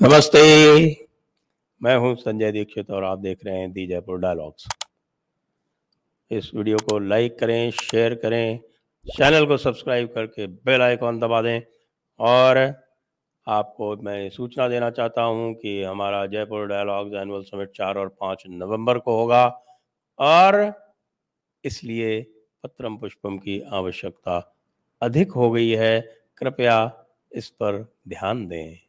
नमस्ते। मैं हूँ संजय दीक्षित और आप देख रहे हैं दी जयपुर डायलॉग्स। इस वीडियो को लाइक करें, शेयर करें, चैनल को सब्सक्राइब करके बेल आइकॉन दबा दें और आपको मैं सूचना देना चाहता हूँ कि हमारा जयपुर डायलॉग्स एनुअल समिट चार और पाँच नवंबर को होगा और इसलिए पत्रम पुष्पम की आवश्यकता अधिक हो गई है। कृपया इस पर ध्यान दें।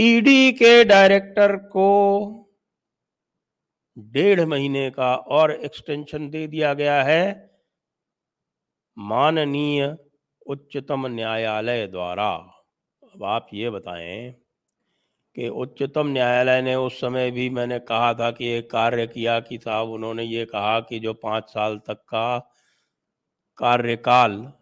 ईडी के डायरेक्टर को डेढ़ महीने का और एक्सटेंशन दे दिया गया है। माननीय उच्चतम न्यायालय द्वारा। अब आप ये बताएँ कि उच्चतम न्यायालय ने उस समय भी मैंने कहा था कि एक कार्य किया कि साहब उन्होंने ये कहा कि जो पाँच साल तक का कार्यकाल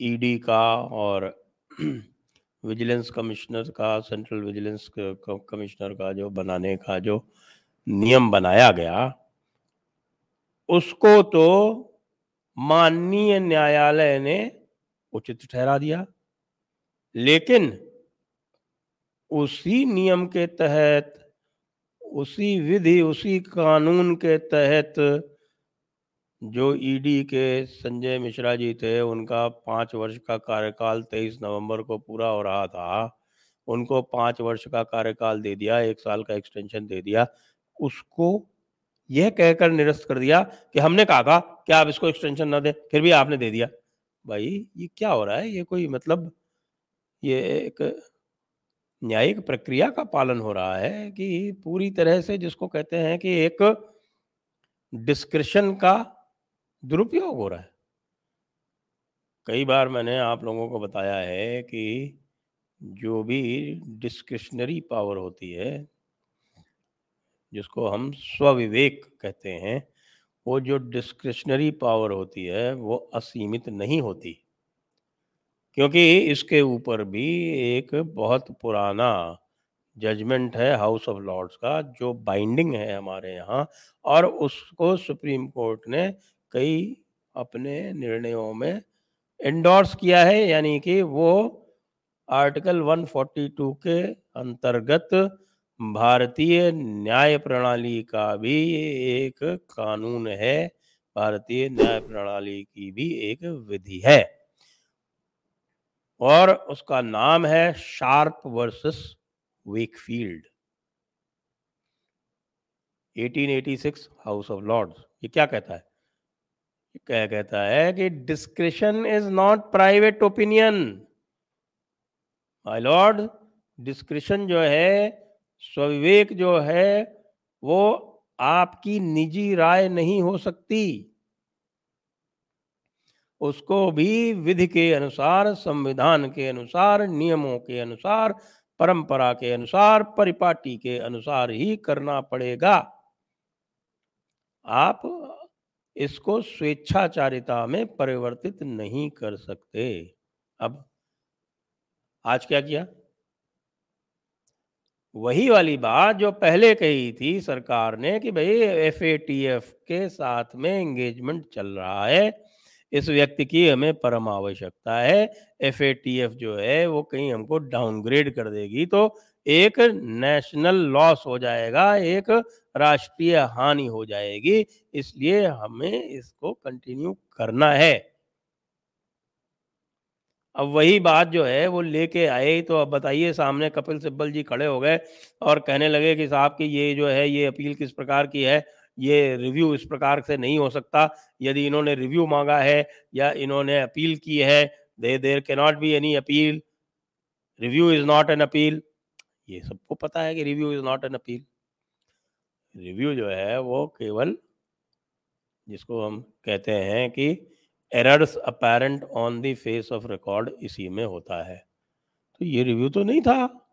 ईडी का और विजिलेंस कमिश्नर का, सेंट्रल विजिलेंस कमिश्नर का जो बनाने का जो नियम बनाया गया, उसको तो माननीय न्यायालय ने उचित ठहरा दिया। लेकिन उसी नियम के तहत, उसी विधि, उसी कानून के तहत जो ईडी के संजय मिश्रा जी थे, उनका पाँच वर्ष का कार्यकाल तेईस नवंबर को पूरा हो रहा था। उनको पाँच वर्ष का कार्यकाल दे दिया, एक साल का एक्सटेंशन दे दिया। उसको यह कहकर निरस्त कर दिया कि हमने कहा था कि आप इसको एक्सटेंशन ना दें, फिर भी आपने दे दिया। भाई, ये क्या हो रहा है? ये कोई मतलब ये एक न्यायिक प्रक्रिया का पालन हो रहा है कि पूरी तरह से जिसको कहते हैं कि एक डिस्क्रिशन का दुरुपयोग हो रहा है। कई बार मैंने आप लोगों को बताया है कि जो भी डिस्क्रिशनरी पावर होती है, जिसको हम स्वविवेक कहते हैं, वो जो डिस्क्रिशनरी पावर होती है, वो असीमित नहीं होती। क्योंकि इसके ऊपर भी एक बहुत पुराना जजमेंट है हाउस ऑफ़ लॉर्ड्स का, जो बाइंडिंग है हमारे यहाँ, और उसको सुप्रीम कोर्ट ने कई अपने निर्णयों में एंडोर्स किया है, यानी कि वो आर्टिकल 142 के अंतर्गत भारतीय न्याय प्रणाली का भी एक कानून है, भारतीय न्याय प्रणाली की भी एक विधि है। और उसका नाम है Sharp versus Wakefield. 1886 House of Lords, ये क्या कहता है? क्या कहता है कि discretion is not private opinion my lord discretion जो है, स्वविवेक जो है, वो आपकी निजी राय नहीं हो सकती। उसको भी विधि के अनुसार, संविधान के अनुसार, नियमों के अनुसार, परंपरा के अनुसार, परिपाटी के अनुसार ही करना पड़ेगा। आप इसको स्वेच्छाचारिता में परिवर्तित नहीं कर सकते। अब आज क्या किया? वही वाली बात जो पहले कही थी सरकार ने कि भाई एफएटीएफ के साथ में एंगेजमेंट चल रहा है। इस व्यक्ति की हमें परम आवश्यकता है। एफएटीएफ जो है वो कहीं हमको डाउनग्रेड कर देगी तो एक नेशनल लॉस हो जाएगा, एक राष्ट्रीय हानि हो जाएगी, इसलिए हमें इसको कंटिन्यू करना है। अब वही बात जो है, वो लेके आए तो अब बताइए, सामने कपिल सिब्बल जी खड़े हो गए और कहने लगे कि साहब की ये जो है, ये अपील किस प्रकार की है? ये रिव्यू इस प्रकार से नहीं हो सकता। यदि इन्होंने रिव्यू मांगा है या इन्होंने अपील की है the there can not be any appeal review is not an appeal ये सबको पता है कि review is not an appeal review जो है वो केवल जिसको हम कहते हैं कि errors apparent on the face of record इसी में होता है। तो ये रिव्यू तो नहीं था।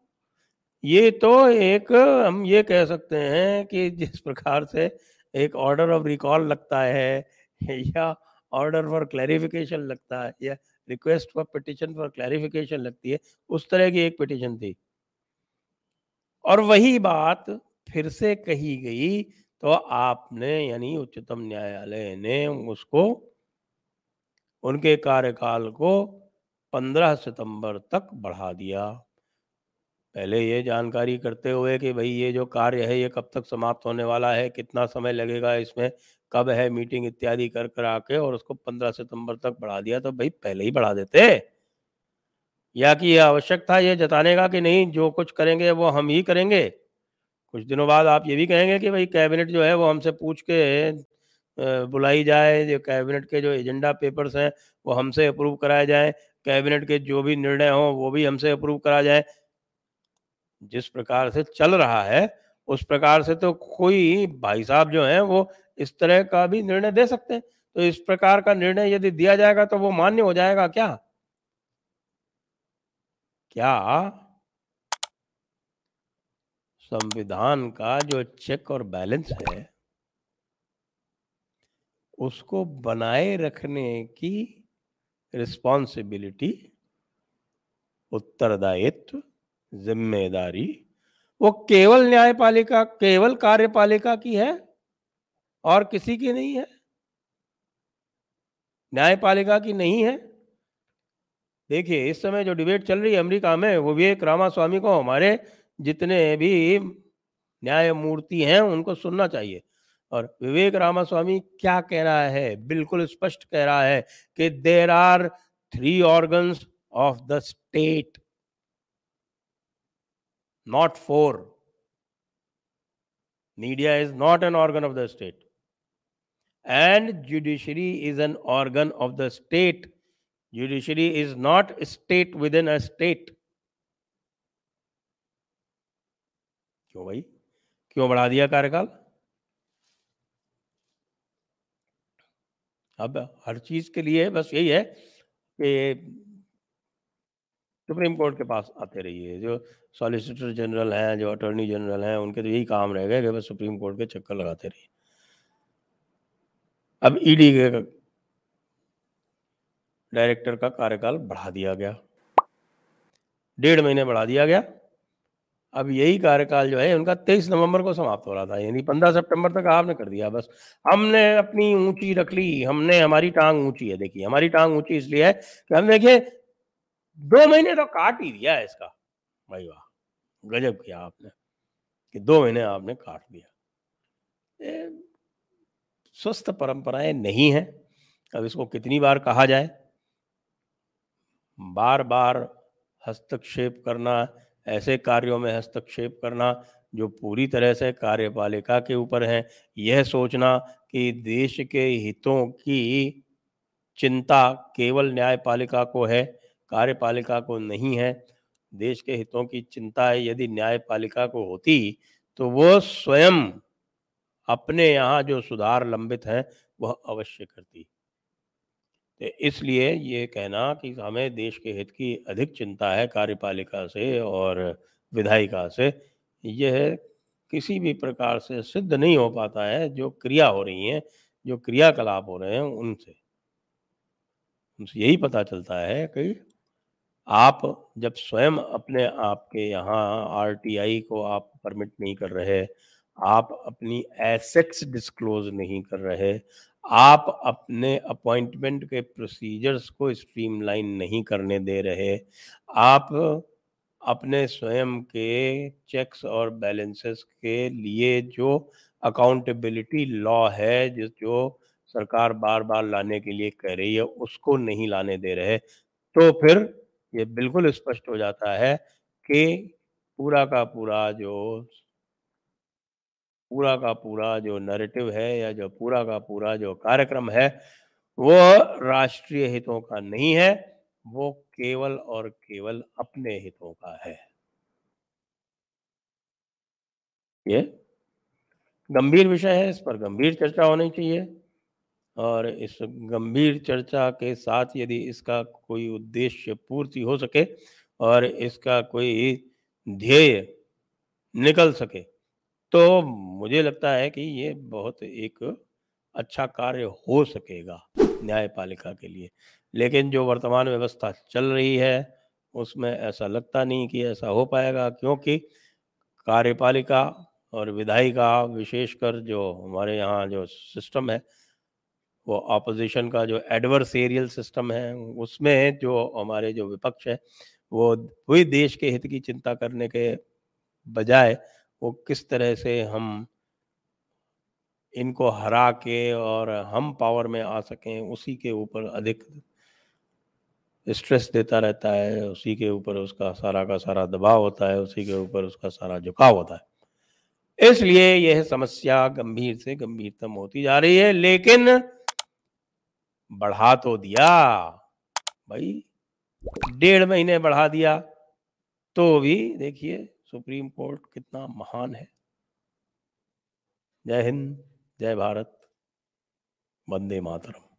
ये तो एक, हम ये कह सकते हैं कि जिस प्रकार से एक ऑर्डर ऑफ़ रिकॉल लगता है या ऑर्डर फॉर क्लैरिफिकेशन लगता है या request for petition for clarification लगती है, उस तरह की एक पिटिशन थी। और वही बात फिर से कही गई तो आपने यानी उच्चतम न्यायालय ने उसको, उनके कार्यकाल को 15 सितंबर तक बढ़ा दिया। पहले ये जानकारी करते हुए कि भाई ये जो कार्य है, ये कब तक समाप्त होने वाला है, कितना समय लगेगा, इसमें कब है मीटिंग इत्यादि कर कर आके और उसको 15 सितंबर तक बढ़ा दिया तो भाई पहले ही बढ़ा देते। या कि ये आवश्यक था ये जताने का कि नहीं, जो कुछ करेंगे वो हम ही करेंगे। कुछ दिनों बाद आप ये भी कहेंगे कि भाई कैबिनेट जो है वो हमसे पूछ के बुलाई जाए जो कैबिनेट के जो एजेंडा पेपर्स हैं वो हमसे अप्रूव कराए जाए, कैबिनेट के जो भी निर्णय हों वो भी हमसे अप्रूव करा जाए। जिस प्रकार से चल रहा है, उस प्रकार से तो कोई भाई साहब जो हैं वो इस तरह का भी निर्णय दे सकते हैं। तो इस प्रकार का निर्णय यदि दिया जाएगा तो वो मान्य हो जाएगा क्या? क्या संविधान का जो चेक और बैलेंस है, उसको बनाए रखने की रिस्पॉन्सिबिलिटी उत्तरदायित्व, ज़िम्मेदारी, वो केवल न्यायपालिका, केवल कार्यपालिका की है और किसी की नहीं है? न्यायपालिका की नहीं है? देखिए, इस समय जो डिबेट चल रही है अमेरिका में, वो भी विवेक रामास्वामी को हमारे जितने भी न्यायमूर्ति हैं, उनको सुनना चाहिए। और विवेक रामास्वामी क्या कह रहा है? बिल्कुल स्पष्ट कह रहा है कि there are three organs of the state not four media is not an organ of the state and judiciary is an organ of the state judiciary is not state within a state क्यों भाई? क्यों बढ़ा दिया कार्यकाल? अब हर चीज़ के लिए बस यही है कि सुप्रीम कोर्ट के पास आते रहिए। जो सॉलिसिटर जनरल हैं, जो अटॉर्नी जनरल हैं, उनके तो यही काम रह गए कि बस सुप्रीम कोर्ट के चक्कर लगाते रहिए। अब ईडी के डायरेक्टर का कार्यकाल बढ़ा दिया गया। डेढ़ महीने बढ़ा दिया गया। अब यही कार्यकाल जो है, उनका तेईस नवंबर को समाप्त हो रहा था, यानी पंद्रह सितंबर तक आपने कर दिया। बस हमने अपनी ऊँची रख ली, हमने, हमारी टांग ऊँची है। देखिए, हमारी टांग ऊँची इसलिए है कि हम देखिए, दो महीने तो काट ही दिया है इसका। भाई वाह, गजब किया आपने कि दो महीने आपने काट दिया। स्वस्थ परंपराएँ नहीं है। अब इसको कितनी बार कहा जाए? बार बार हस्तक्षेप करना, ऐसे कार्यों में हस्तक्षेप करना, जो पूरी तरह से कार्यपालिका के ऊपर है, यह सोचना कि देश के हितों की चिंता केवल न्यायपालिका को है, कार्यपालिका को नहीं है। देश के हितों की चिंता है यदि न्यायपालिका को होती तो वो स्वयं अपने यहाँ जो सुधार लंबित हैं, वह अवश्य करती। इसलिए ये कहना कि हमें देश के हित की अधिक चिंता है कार्यपालिका से और विधायिका से। यह किसी भी प्रकार से सिद्ध नहीं हो पाता है, जो क्रिया हो रही है, जो क्रियाकलाप हो रहे हैं, उनसे। उनसे यही पता चलता है कि आप जब स्वयं अपने आप के यहाँ आरटीआई को आप परमिट नहीं कर रहे, आप अपनी एसेट्स डिस्क्लोज नहीं कर रहे आप अपने अपॉइंटमेंट के प्रोसीजर्स को स्ट्रीमलाइन नहीं करने दे रहे, आप अपने स्वयं के चेक्स और बैलेंसेस के लिए जो अकाउंटेबिलिटी लॉ है जिस जो सरकार बार बार लाने के लिए कह रही है, उसको नहीं लाने दे रहे। तो फिर ये बिल्कुल स्पष्ट हो जाता है कि पूरा का पूरा जो पूरा का पूरा जो नैरेटिव है या जो पूरा का पूरा जो कार्यक्रम है, वो राष्ट्रीय हितों का नहीं है, वो केवल और केवल अपने हितों का है। ये गंभीर विषय है, इस पर गंभीर चर्चा होनी चाहिए और इस गंभीर चर्चा के साथ यदि इसका कोई उद्देश्य पूर्ति हो सके और इसका कोई ध्येय निकल सके तो मुझे लगता है कि ये बहुत एक अच्छा कार्य हो सकेगा न्यायपालिका के लिए। लेकिन जो वर्तमान व्यवस्था चल रही है, उसमें ऐसा लगता नहीं कि ऐसा हो पाएगा, क्योंकि कार्यपालिका और विधायिका विशेषकर जो हमारे यहाँ जो सिस्टम है, वो ऑपोजिशन का जो एडवर्सेरियल सिस्टम है, उसमें जो हमारे जो विपक्ष है, वो वही देश के हित की चिंता करने के बजाय वो किस तरह से हम इनको हरा के और हम पावर में आ सकें, उसी के ऊपर अधिक स्ट्रेस देता रहता है, उसी के ऊपर उसका सारा का सारा दबाव होता है, उसी के ऊपर उसका सारा झुकाव होता है। इसलिए यह समस्या गंभीर से गंभीरतम होती जा रही है, लेकिन बढ़ा तो दिया। भाई, डेढ़ महीने बढ़ा दिया तो भी देखिए सुप्रीम कोर्ट कितना महान है। जय हिंद जय भारत वंदे मातरम।